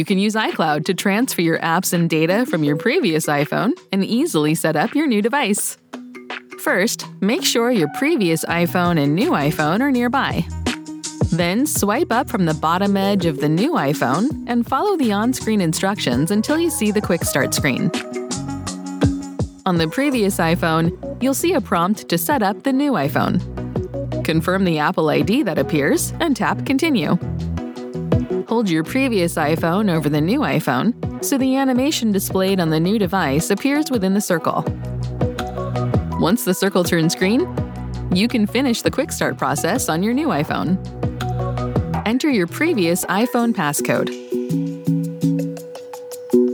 You can use iCloud to transfer your apps and data from your previous iPhone and easily set up your new device. First, make sure your previous iPhone and new iPhone are nearby. Then swipe up from the bottom edge of the new iPhone and follow the on screen instructions until you see the Quick Start screen. On the previous iPhone, you'll see a prompt to set up the new iPhone. Confirm the Apple ID that appears and tap Continue. Hold your previous iPhone over the new iPhone so the animation displayed on the new device appears within the circle. Once the circle turns green, you can finish the Quick Start process on your new iPhone. Enter your previous iPhone passcode.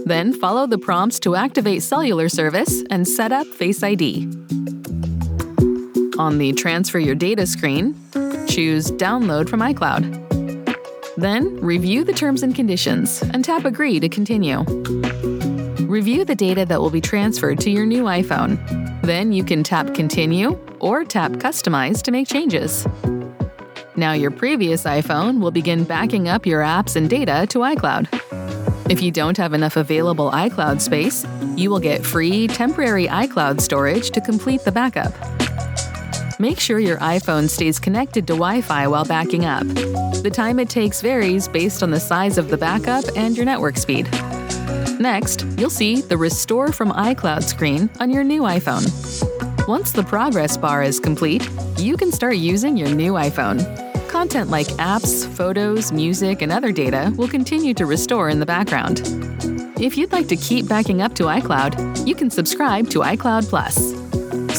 Then follow the prompts to activate cellular service and set up Face ID. On the Transfer Your Data screen, choose Download from iCloud. Then, review the terms and conditions and tap Agree to continue. Review the data that will be transferred to your new iPhone. Then you can tap Continue or tap Customize to make changes. Now, your previous iPhone will begin backing up your apps and data to iCloud. If you don't have enough available iCloud space, you will get free temporary iCloud storage to complete the backup. Make sure your iPhone stays connected to Wi Fi while backing up. The time it takes varies based on the size of the backup and your network speed. Next, you'll see the Restore from iCloud screen on your new iPhone. Once the progress bar is complete, you can start using your new iPhone. Content like apps, photos, music, and other data will continue to restore in the background. If you'd like to keep backing up to iCloud, you can subscribe to iCloud Plus.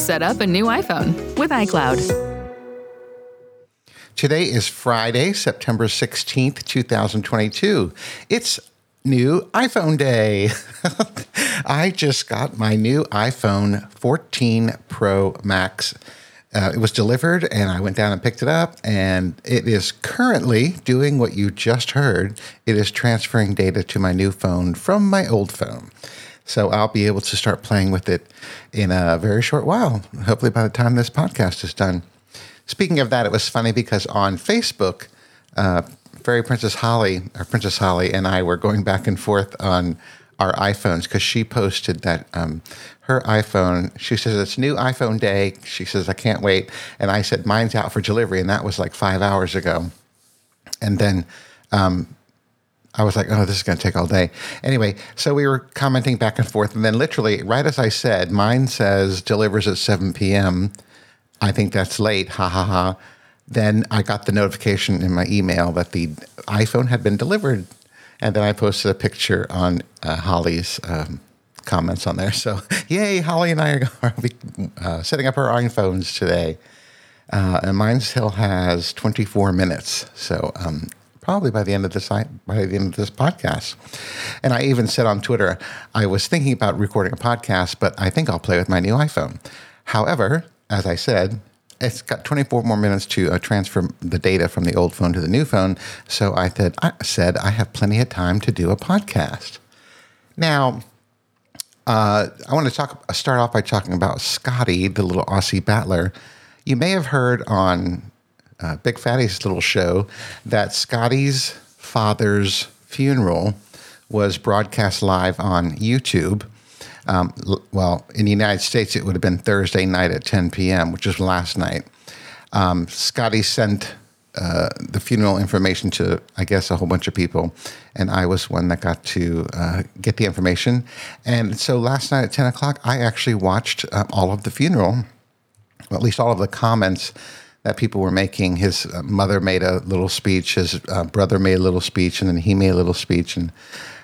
Set up a new iPhone with iCloud. Today is Friday, September 16th, 2022. It's new iPhone day. I just got my new iPhone 14 Pro Max. Uh, it was delivered and I went down and picked it up, and it is currently doing what you just heard. It is transferring data to my new phone from my old phone. So I'll be able to start playing with it in a very short while. Hopefully, by the time this podcast is done. Speaking of that, it was funny because on Facebook, uh, Fairy Princess Holly, or Princess Holly, and I were going back and forth on our iPhones because she posted that um, her iPhone, she says it's new iPhone day. She says, I can't wait. And I said, mine's out for delivery. And that was like five hours ago. And then um, I was like, oh, this is going to take all day. Anyway, so we were commenting back and forth. And then, literally, right as I said, mine says delivers at 7 p.m. I think that's late. Ha ha ha. Then I got the notification in my email that the iPhone had been delivered. And then I posted a picture on uh, Holly's um, comments on there. So, yay, Holly and I are, uh, setting up our iPhones today. Uh, and mine still has 24 minutes. So, um, probably by the end of this by the end of this podcast. And I even said on Twitter, I was thinking about recording a podcast, but I think I'll play with my new iPhone. However, as I said, it's got 24 more minutes to uh, transfer the data from the old phone to the new phone. So I said, I said I have plenty of time to do a podcast. Now, uh, I want to talk. Start off by talking about Scotty, the little Aussie battler. You may have heard on uh, Big Fatty's little show that Scotty's father's funeral was broadcast live on YouTube. Um, well, in the United States, it would have been Thursday night at 10 p.m., which was last night. Um, Scotty sent uh, the funeral information to, I guess, a whole bunch of people, and I was one that got to uh, get the information. And so last night at 10 o'clock, I actually watched uh, all of the funeral, well, at least all of the comments that people were making. His uh, mother made a little speech, his uh, brother made a little speech, and then he made a little speech, and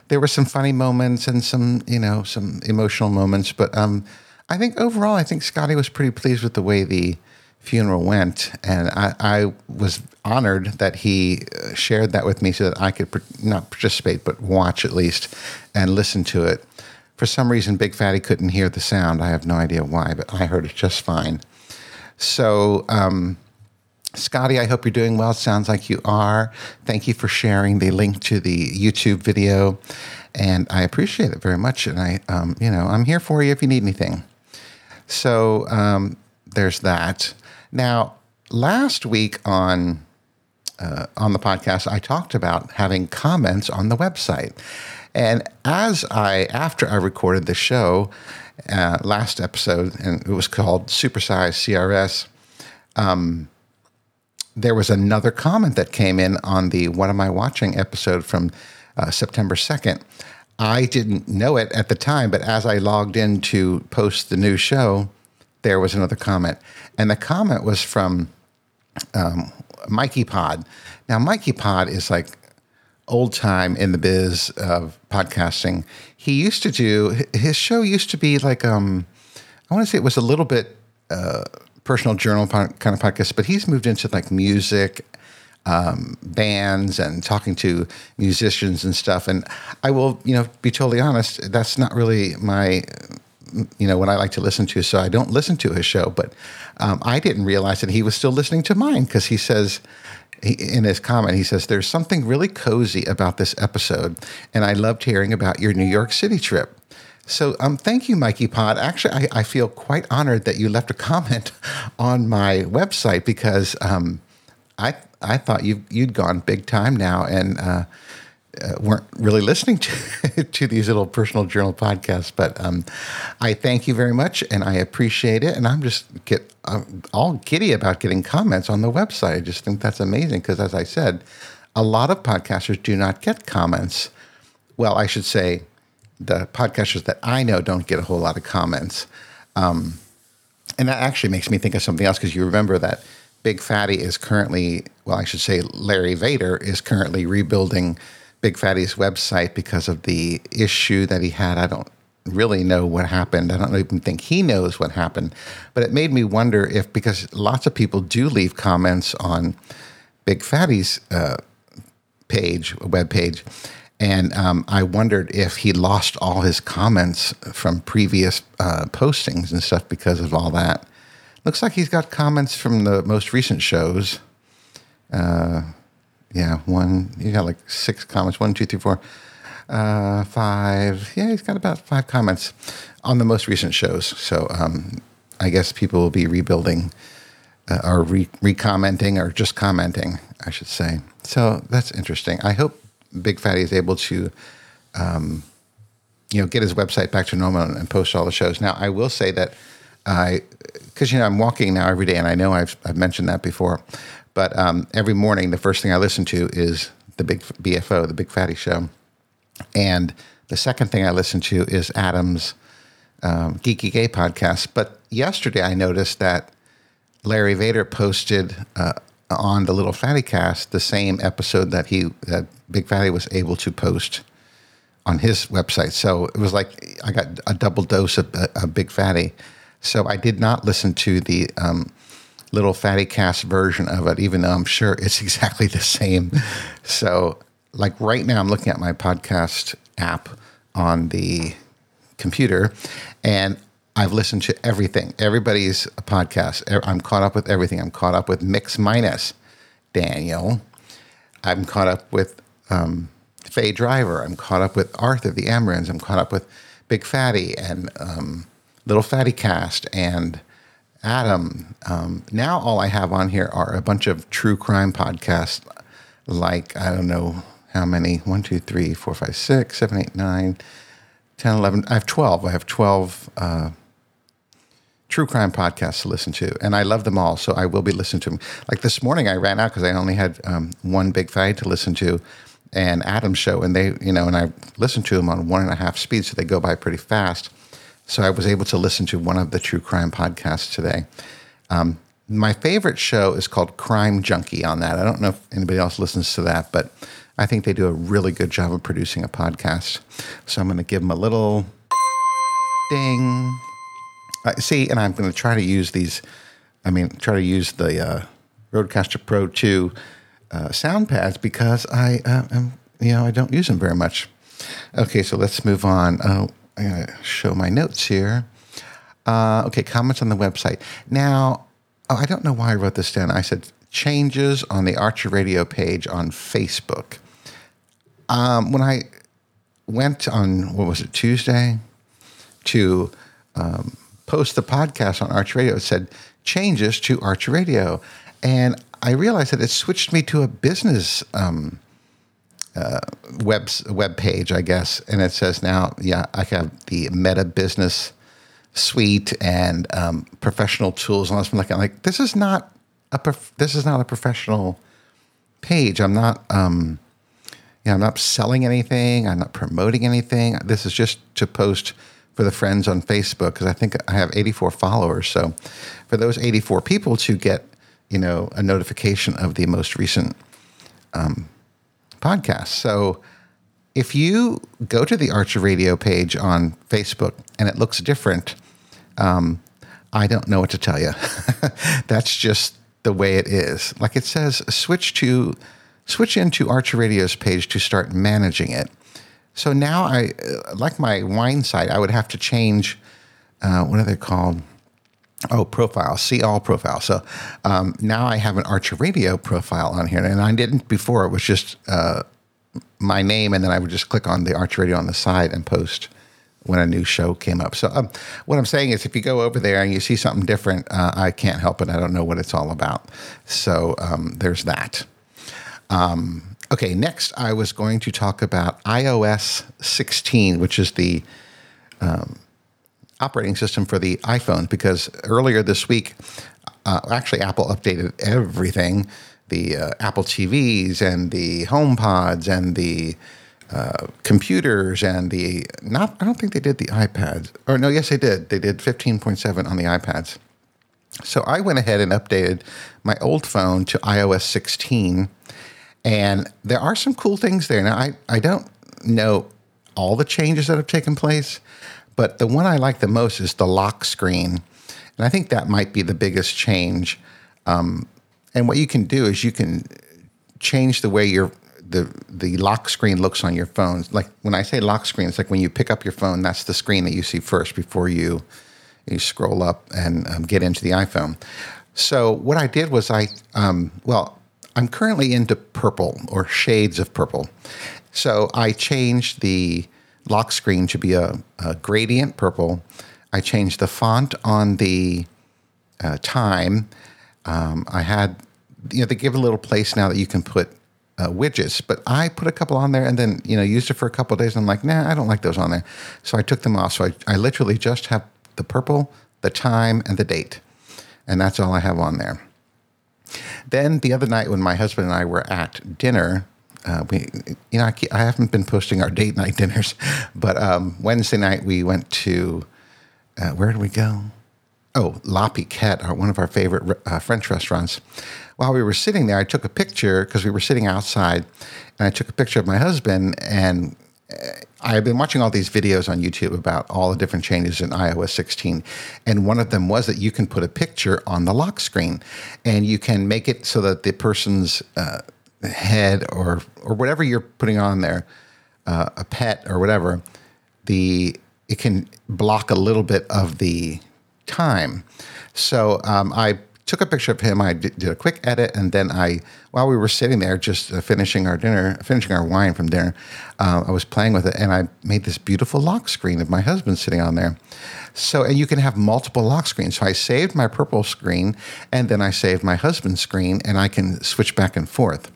there were some funny moments and some, you know, some emotional moments. But um, I think overall, I think Scotty was pretty pleased with the way the funeral went, and I, I was honored that he uh, shared that with me so that I could not participate, but watch at least and listen to it. For some reason, Big Fatty couldn't hear the sound. I have no idea why, but I heard it just fine. So, um, Scotty, I hope you're doing well. Sounds like you are. Thank you for sharing the link to the YouTube video, and I appreciate it very much. And I, um, you know, I'm here for you if you need anything. So um, there's that. Now, last week on uh, on the podcast, I talked about having comments on the website. And as I, after I recorded the show, uh, last episode, and it was called Supersize CRS, um, there was another comment that came in on the What Am I Watching episode from uh, September 2nd. I didn't know it at the time, but as I logged in to post the new show, there was another comment. And the comment was from um, Mikey Pod. Now, Mikey Pod is like old time in the biz of podcasting. He used to do his show used to be like um, I want to say it was a little bit uh, personal journal kind of podcast, but he's moved into like music. Um, bands and talking to musicians and stuff, and I will, you know, be totally honest. That's not really my you know what I like to listen to, so I don't listen to his show. But um, I didn't realize that he was still listening to mine because he says in his comment, he says, There's something really cozy about this episode, and I loved hearing about your New York City trip. So, um, thank you, Mikey Pod. Actually, I, I feel quite honored that you left a comment on my website because um, I I thought you you'd gone big time now, and uh, uh, weren't really listening to, to these little personal journal podcasts. But um, I thank you very much, and I appreciate it. And I'm just get uh, all giddy about getting comments on the website. I just think that's amazing because, as I said, a lot of podcasters do not get comments. Well, I should say the podcasters that I know don't get a whole lot of comments. Um, and that actually makes me think of something else because you remember that Big Fatty is currently, well, I should say Larry Vader is currently rebuilding Big Fatty's website because of the issue that he had. I don't really know what happened. I don't even think he knows what happened. But it made me wonder if, because lots of people do leave comments on Big Fatty's uh, page, web page, and um, I wondered if he lost all his comments from previous uh, postings and stuff because of all that. Looks like he's got comments from the most recent shows. Uh, yeah, one. You got like six comments. One, two, three, four, uh, five. Yeah, he's got about five comments on the most recent shows. So um, I guess people will be rebuilding uh, or re- recommenting or just commenting, I should say. So that's interesting. I hope Big Fatty is able to, um, you know, get his website back to normal and post all the shows. Now, I will say that I, because you know, I'm walking now every day, and I know I've I've mentioned that before. But um, every morning, the first thing I listen to is the Big BFO, the Big Fatty Show, and the second thing I listen to is Adam's um, Geeky Gay podcast. But yesterday, I noticed that Larry Vader posted uh, on the Little Fatty Cast the same episode that he that Big Fatty was able to post on his website. So it was like I got a double dose of a, Big Fatty. So I did not listen to the um, little fatty cast version of it, even though I'm sure it's exactly the same. So, like right now, I'm looking at my podcast app on the computer, and I've listened to everything, everybody's podcast. I'm caught up with everything. I'm caught up with Mix Minus, Daniel. I'm caught up with um, Faye Driver. I'm caught up with Arthur, the Amarins. I'm caught up with Big Fatty and um, Little Fatty Cast and Adam, um, now all I have on here are a bunch of true crime podcasts, like, I don't know how many one, two, three, four, five, six, seven, eight, nine, 10, 11. I have 12. I have 12 uh, true crime podcasts to listen to, and I love them all. So I will be listening to them. Like this morning, I ran out because I only had um, one big fight to listen to and Adam's show, and they, you know, and I listened to them on one and a half speed, so they go by pretty fast. So I was able to listen to one of the true crime podcasts today. Um, my favorite show is called Crime Junkie on that. I don't know if anybody else listens to that, but I think they do a really good job of producing a podcast. So I'm going to give them a little ding. Uh, see, and I'm going to try to use these. I mean, try to use the uh, Rodecaster Pro 2 uh, sound pads because I uh, am, you know, I don't use them very much. Okay, so let's move on. Uh, I'm going to show my notes here. Uh, okay, comments on the website. Now, oh, I don't know why I wrote this down. I said changes on the Archer Radio page on Facebook. Um, when I went on, what was it, Tuesday, to um, post the podcast on Archer Radio, it said changes to Archer Radio. and I realized that it switched me to a business um, uh, web web page, I guess, and it says now, yeah, I have the Meta Business Suite and um, professional tools, and was like, I'm like, this is not a prof- this is not a professional page. I'm not. Um, you know, I'm not selling anything. I'm not promoting anything. This is just to post for the friends on Facebook because I think I have 84 followers. So for those 84 people to get, you know, a notification of the most recent um, podcast. So if you go to the Archer Radio page on Facebook and it looks different, um, I don't know what to tell you. That's just the way it is. Like it says, switch to switch into Archer Radio's page to start managing it. So now I, uh, like my wine site, I would have to change, uh, what are they called? Oh, profile, see all profile. So um, now I have an Archer Radio profile on here. And I didn't before, it was just uh, my name. And then I would just click on the Archer Radio on the side and post when a new show came up. So um, what I'm saying is if you go over there and you see something different, uh, I can't help it. I don't know what it's all about. So um, there's that. Um, okay, next I was going to talk about iOS 16, which is the um, operating system for the iPhone, because earlier this week, uh, actually, Apple updated everything the uh, Apple TVs and the HomePods and the uh, computers and the not. I don't think they did the iPads. Or no, yes, they did. They did 15.7 on the iPads. So I went ahead and updated my old phone to iOS 16 and there are some cool things there. Now, I, I don't know all the changes that have taken place, but the one I like the most is the lock screen. And I think that might be the biggest change. Um, and what you can do is you can change the way your the the lock screen looks on your phone. Like when I say lock screen, it's like when you pick up your phone, that's the screen that you see first before you you scroll up and um, get into the iPhone. So what I did was I um, well I'm currently into purple or shades of purple. So I changed the lock screen to be a, a gradient purple. I changed the font on the uh, time. Um, I had, you know, they give a little place now that you can put uh, widgets, but I put a couple on there and then, you know, used it for a couple days. And I'm like, nah, I don't like those on there. So I took them off. So I, I literally just have the purple, the time, and the date. And that's all I have on there. Then the other night when my husband and I were at dinner, uh, we, you know, I, I, haven't been posting our date night dinners, but um, Wednesday night we went to, uh, where did we go? Oh, La Piquette, one of our favorite uh, French restaurants. While we were sitting there, I took a picture because we were sitting outside, and I took a picture of my husband and I have been watching all these videos on YouTube about all the different changes in iOS 16. And one of them was that you can put a picture on the lock screen and you can make it so that the person's uh, head or, or whatever you're putting on there, uh, a pet or whatever, the it can block a little bit of the time. So um, I took a picture of him. I did, did, a quick edit, and then I, while we were sitting there, just uh, finishing our dinner, finishing our wine from dinner, uh, I was playing with it, and I made this beautiful lock screen of my husband sitting on there. So, and you can have multiple lock screens. So I saved my purple screen, and then I saved my husband's screen, and I can switch back and forth.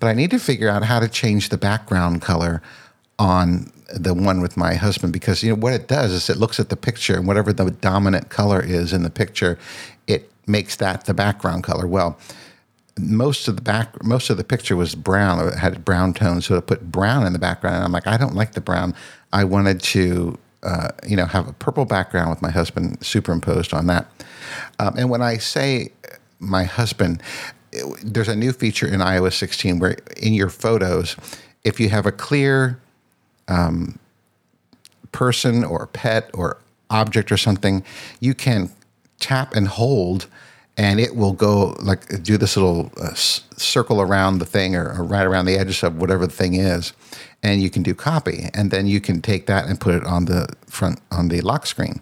But I need to figure out how to change the background color on the one with my husband because you know what it does is it looks at the picture and whatever the dominant color is in the picture makes that the background color. Well, most of the back most of the picture was brown. It had brown tones, so I put brown in the background. And I'm like, I don't like the brown. I wanted to, uh, you know, have a purple background with my husband superimposed on that. Um, and when I say my husband, it, there's a new feature in iOS 16 where in your photos, if you have a clear um, person or pet or object or something, you can tap and hold and it will go like do this little uh, circle around the thing or, or, right around the edges of whatever the thing is and you can do copy and then you can take that and put it on the front on the lock screen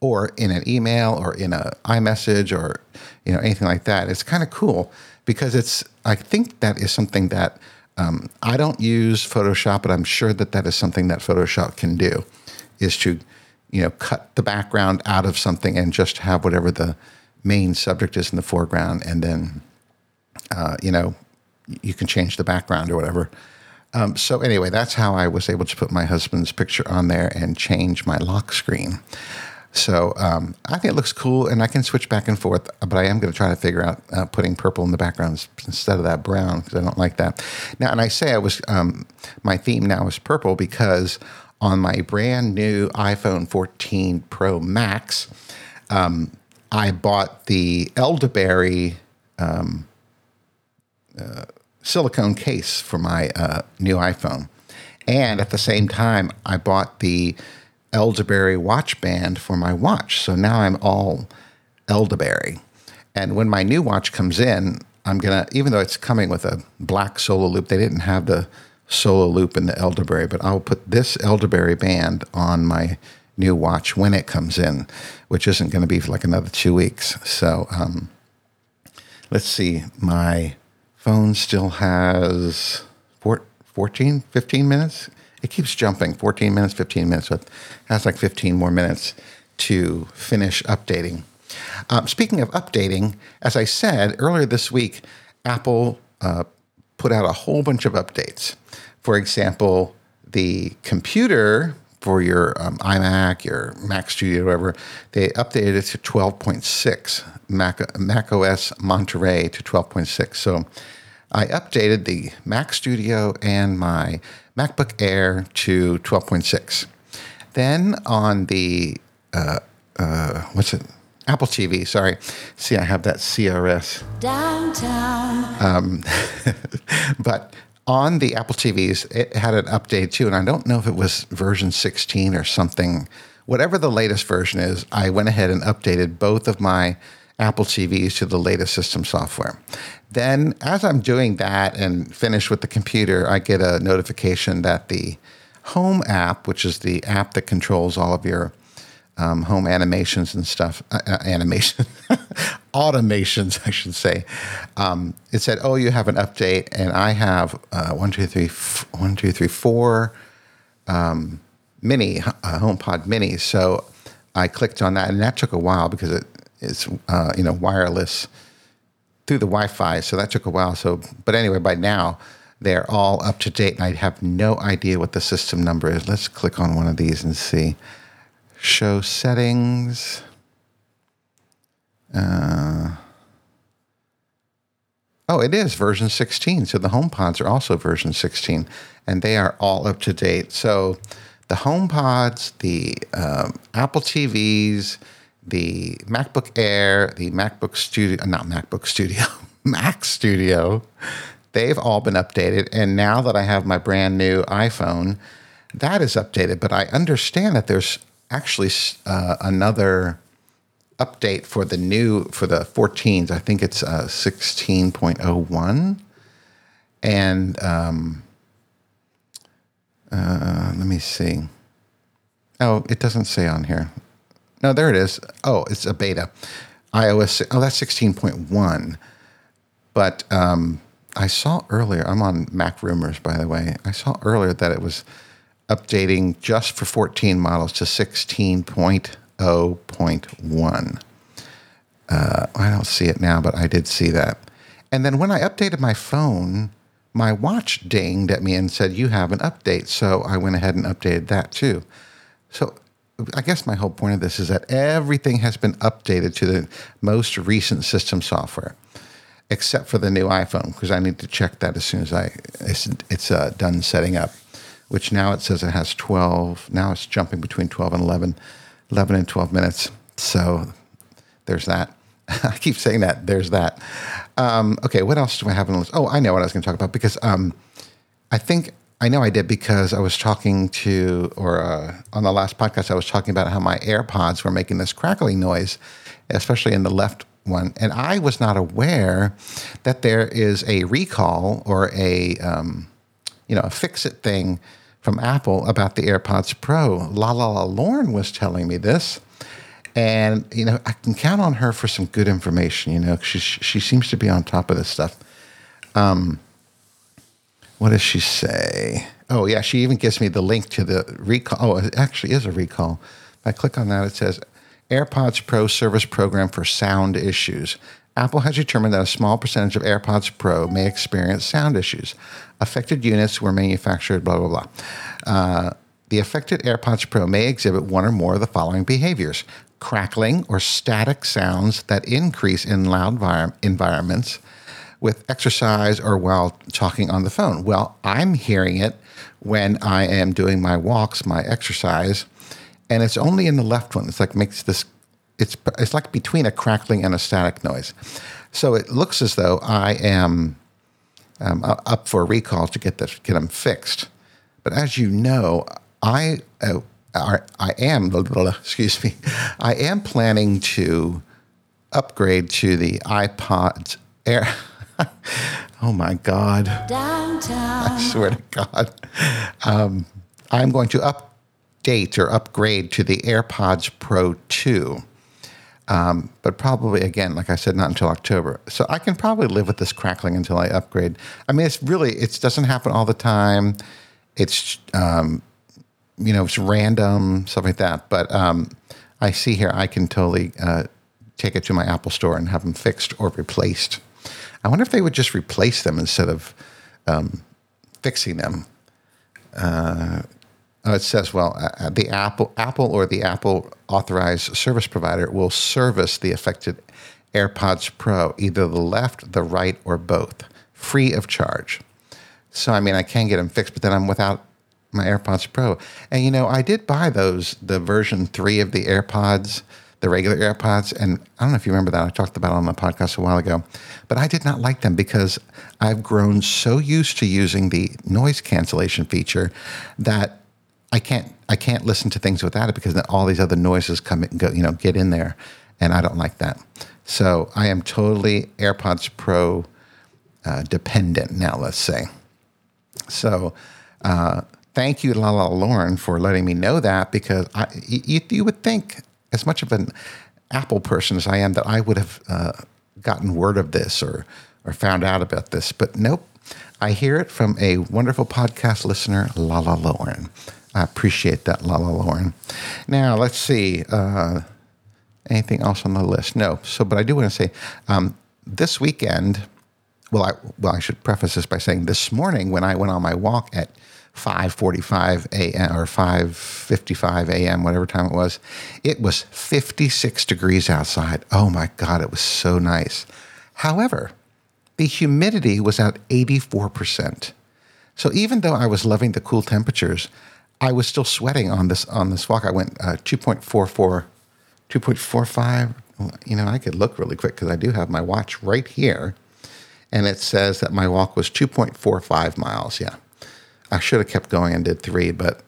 or in an email or in a iMessage or you know anything like that. It's kind of cool because it's I think that is something that um, I don't use Photoshop but I'm sure that that is something that Photoshop can do is to you know cut the background out of something and just have whatever the main subject is in the foreground and then uh, you know, you can change the background or whatever. Um, so anyway, that's how I was able to put my husband's picture on there and change my lock screen. So um, I think it looks cool, and I can switch back and forth. But I am going to try to figure out uh, putting purple in the background instead of that brown because I don't like that. Now, and I say I was um, my theme now is purple because on my brand new iPhone 14 Pro Max, um, I bought the elderberry um, uh, silicone case for my uh, new iPhone, and at the same time, I bought the elderberry watch band for my watch. So now I'm all elderberry. And when my new watch comes in, I'm gonna, even though it's coming with a black solo loop, they didn't have the solo loop in the elderberry, but I'll put this elderberry band on my new watch when it comes in, which isn't going to be for like another two weeks. So um, let's see, my phone still has 14, 15 minutes it keeps jumping 14 minutes, 15 minutes. It has like 15 more minutes to finish updating. Um, speaking of updating, as I said earlier this week, Apple uh, put out a whole bunch of updates. For example, the computer for your um, iMac, your Mac Studio, whatever, they updated it to 12.6, Mac, Mac OS Monterey to 12.6. So I updated the Mac Studio and my MacBook Air to 12.6. Then on the, uh, uh, what's it? Apple TV, sorry. See, I have that CRS. Downtown. Um, but on the Apple TVs, it had an update too. And I don't know if it was version 16 or something. Whatever the latest version is, I went ahead and updated both of my Apple TVs to the latest system software. Then, as I'm doing that and finish with the computer, I get a notification that the Home app, which is the app that controls all of your um, home animations and stuff, uh, uh, animation, automations, I should say. Um, it said, "Oh, you have an update," and I have uh, one, two, three, f- one, two, three, four um, mini uh, HomePod minis. So I clicked on that, and that took a while because it is uh, you know wireless through the Wi-Fi, so that took a while. So, but anyway, by now they're all up to date, and I have no idea what the system number is. Let's click on one of these and see. Show settings. Uh, oh, it is version 16. So the HomePods are also version 16, and they are all up to date. So the HomePods, the um, Apple TVs, the MacBook Air, the MacBook Studio, uh, not MacBook Studio, Mac Studio, they've all been updated. And now that I have my brand new iPhone, that is updated. But I understand that there's actually uh, another update for the new, for the 14s. I think it's uh, 16.01. And um, uh, let me see. Oh, it doesn't say on here. No, there it is. Oh, it's a beta. iOS. Oh, that's 16.1. But um, I saw earlier, I'm on MacRumors, by the way. I saw earlier that it was updating just for 14 models to 16.0.1. Uh, I don't see it now, but I did see that. And then when I updated my phone, my watch dinged at me and said, You have an update. So I went ahead and updated that too. So I guess my whole point of this is that everything has been updated to the most recent system software, except for the new iPhone, because I need to check that as soon as I it's, it's uh, done setting up. Which now it says it has 12. Now it's jumping between 12 and 11, 11 and 12 minutes. So there's that. I keep saying that. There's that. Um, okay, what else do I have on the list? Oh, I know what I was going to talk about because um, I think I know I did because I was talking to, or uh, on the last podcast, I was talking about how my AirPods were making this crackling noise, especially in the left one. And I was not aware that there is a recall or a, um, you know, a fix it thing from Apple about the AirPods Pro. La La La Lauren was telling me this. And, you know, I can count on her for some good information. You know, she, she seems to be on top of this stuff. Um, what does she say? Oh, yeah, she even gives me the link to the recall. Oh, it actually is a recall. If I click on that, it says AirPods Pro service program for sound issues. Apple has determined that a small percentage of AirPods Pro may experience sound issues. Affected units were manufactured, blah, blah, blah. Uh, the affected AirPods Pro may exhibit one or more of the following behaviors crackling or static sounds that increase in loud vir- environments with exercise or while talking on the phone. Well, I'm hearing it when I am doing my walks, my exercise, and it's only in the left one. It's like makes this it's it's like between a crackling and a static noise. So it looks as though I am um, up for a recall to get this get them fixed. But as you know, I uh, are, I am blah, blah, blah, excuse me, I am planning to upgrade to the iPod Air. oh my God! Downtown. I swear to God, um, I'm going to update or upgrade to the AirPods Pro 2. Um, but probably again, like I said, not until October. So I can probably live with this crackling until I upgrade. I mean, it's really it doesn't happen all the time. It's um, you know it's random stuff like that. But um, I see here I can totally uh, take it to my Apple Store and have them fixed or replaced. I wonder if they would just replace them instead of um, fixing them. Uh, it says, well, uh, uh, the Apple, Apple or the Apple authorized service provider will service the affected AirPods Pro, either the left, the right, or both, free of charge. So, I mean, I can get them fixed, but then I'm without my AirPods Pro. And, you know, I did buy those, the version three of the AirPods, the regular AirPods. And I don't know if you remember that. I talked about it on the podcast a while ago. But I did not like them because I've grown so used to using the noise cancellation feature that I can't I can't listen to things without it because then all these other noises come and go, you know, get in there, and I don't like that. So I am totally AirPods Pro uh, dependent now. Let's say. So uh, thank you, La La Lauren, for letting me know that because I, you, you, would think, as much of an Apple person as I am, that I would have uh, gotten word of this or or found out about this, but nope. I hear it from a wonderful podcast listener, La La Lauren. I appreciate that, Lala Lauren. Now, let's see. Uh, anything else on the list? No. So, but I do want to say um, this weekend, well, I, well, I should preface this by saying this morning when I went on my walk at 5:45 a.m. or 5:55 a.m. whatever time it was, it was 56 degrees outside. Oh my god, it was so nice. However, the humidity was at 84%. So even though I was loving the cool temperatures, I was still sweating on this on this walk. I went uh, 2.44, 2.45. You know, I could look really quick because I do have my watch right here, and it says that my walk was 2.45 miles. Yeah, I should have kept going and did three, but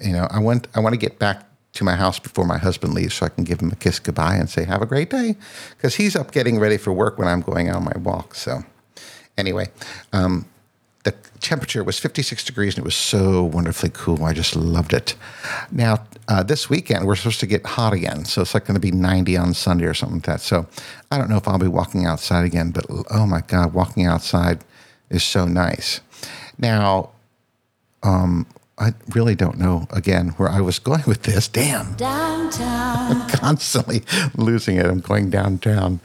you know, I want I want to get back to my house before my husband leaves so I can give him a kiss goodbye and say have a great day because he's up getting ready for work when I'm going on my walk. So anyway, um, the temperature was 56 degrees and it was so wonderfully cool. I just loved it. Now, uh, this weekend, we're supposed to get hot again. So it's like going to be 90 on Sunday or something like that. So I don't know if I'll be walking outside again, but oh my God, walking outside is so nice. Now, um, I really don't know again where I was going with this. Damn. Downtown. I'm constantly losing it. I'm going downtown.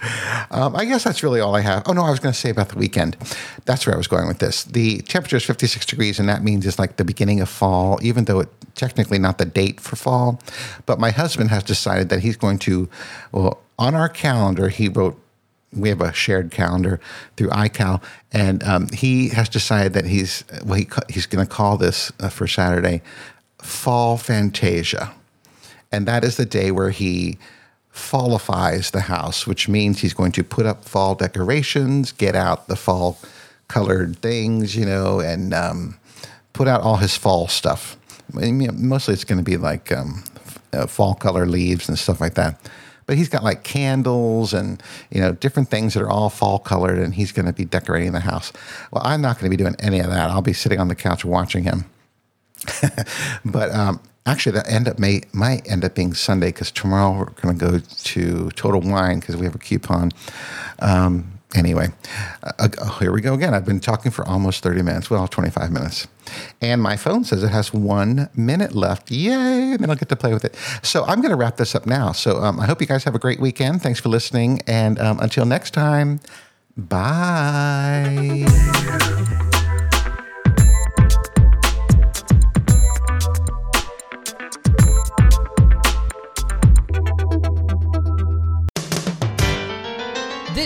Um, I guess that's really all I have. Oh, no, I was going to say about the weekend. That's where I was going with this. The temperature is 56 degrees, and that means it's like the beginning of fall, even though it's technically not the date for fall. But my husband has decided that he's going to, well, on our calendar, he wrote we have a shared calendar through iCal, and um, he has decided that he's well, he, he's going to call this uh, for Saturday Fall Fantasia, and that is the day where he fallifies the house, which means he's going to put up fall decorations, get out the fall colored things, you know, and um, put out all his fall stuff. I mean, mostly it's going to be like um, uh, fall color leaves and stuff like that but he's got like candles and you know different things that are all fall colored, and he's going to be decorating the house. Well, I'm not going to be doing any of that. I'll be sitting on the couch watching him. but um, actually, that end up may might end up being Sunday because tomorrow we're going to go to Total Wine because we have a coupon. Um, Anyway, uh, oh, here we go again. I've been talking for almost 30 minutes, well, 25 minutes. And my phone says it has one minute left. Yay! And then I'll get to play with it. So I'm going to wrap this up now. So um, I hope you guys have a great weekend. Thanks for listening. And um, until next time, bye.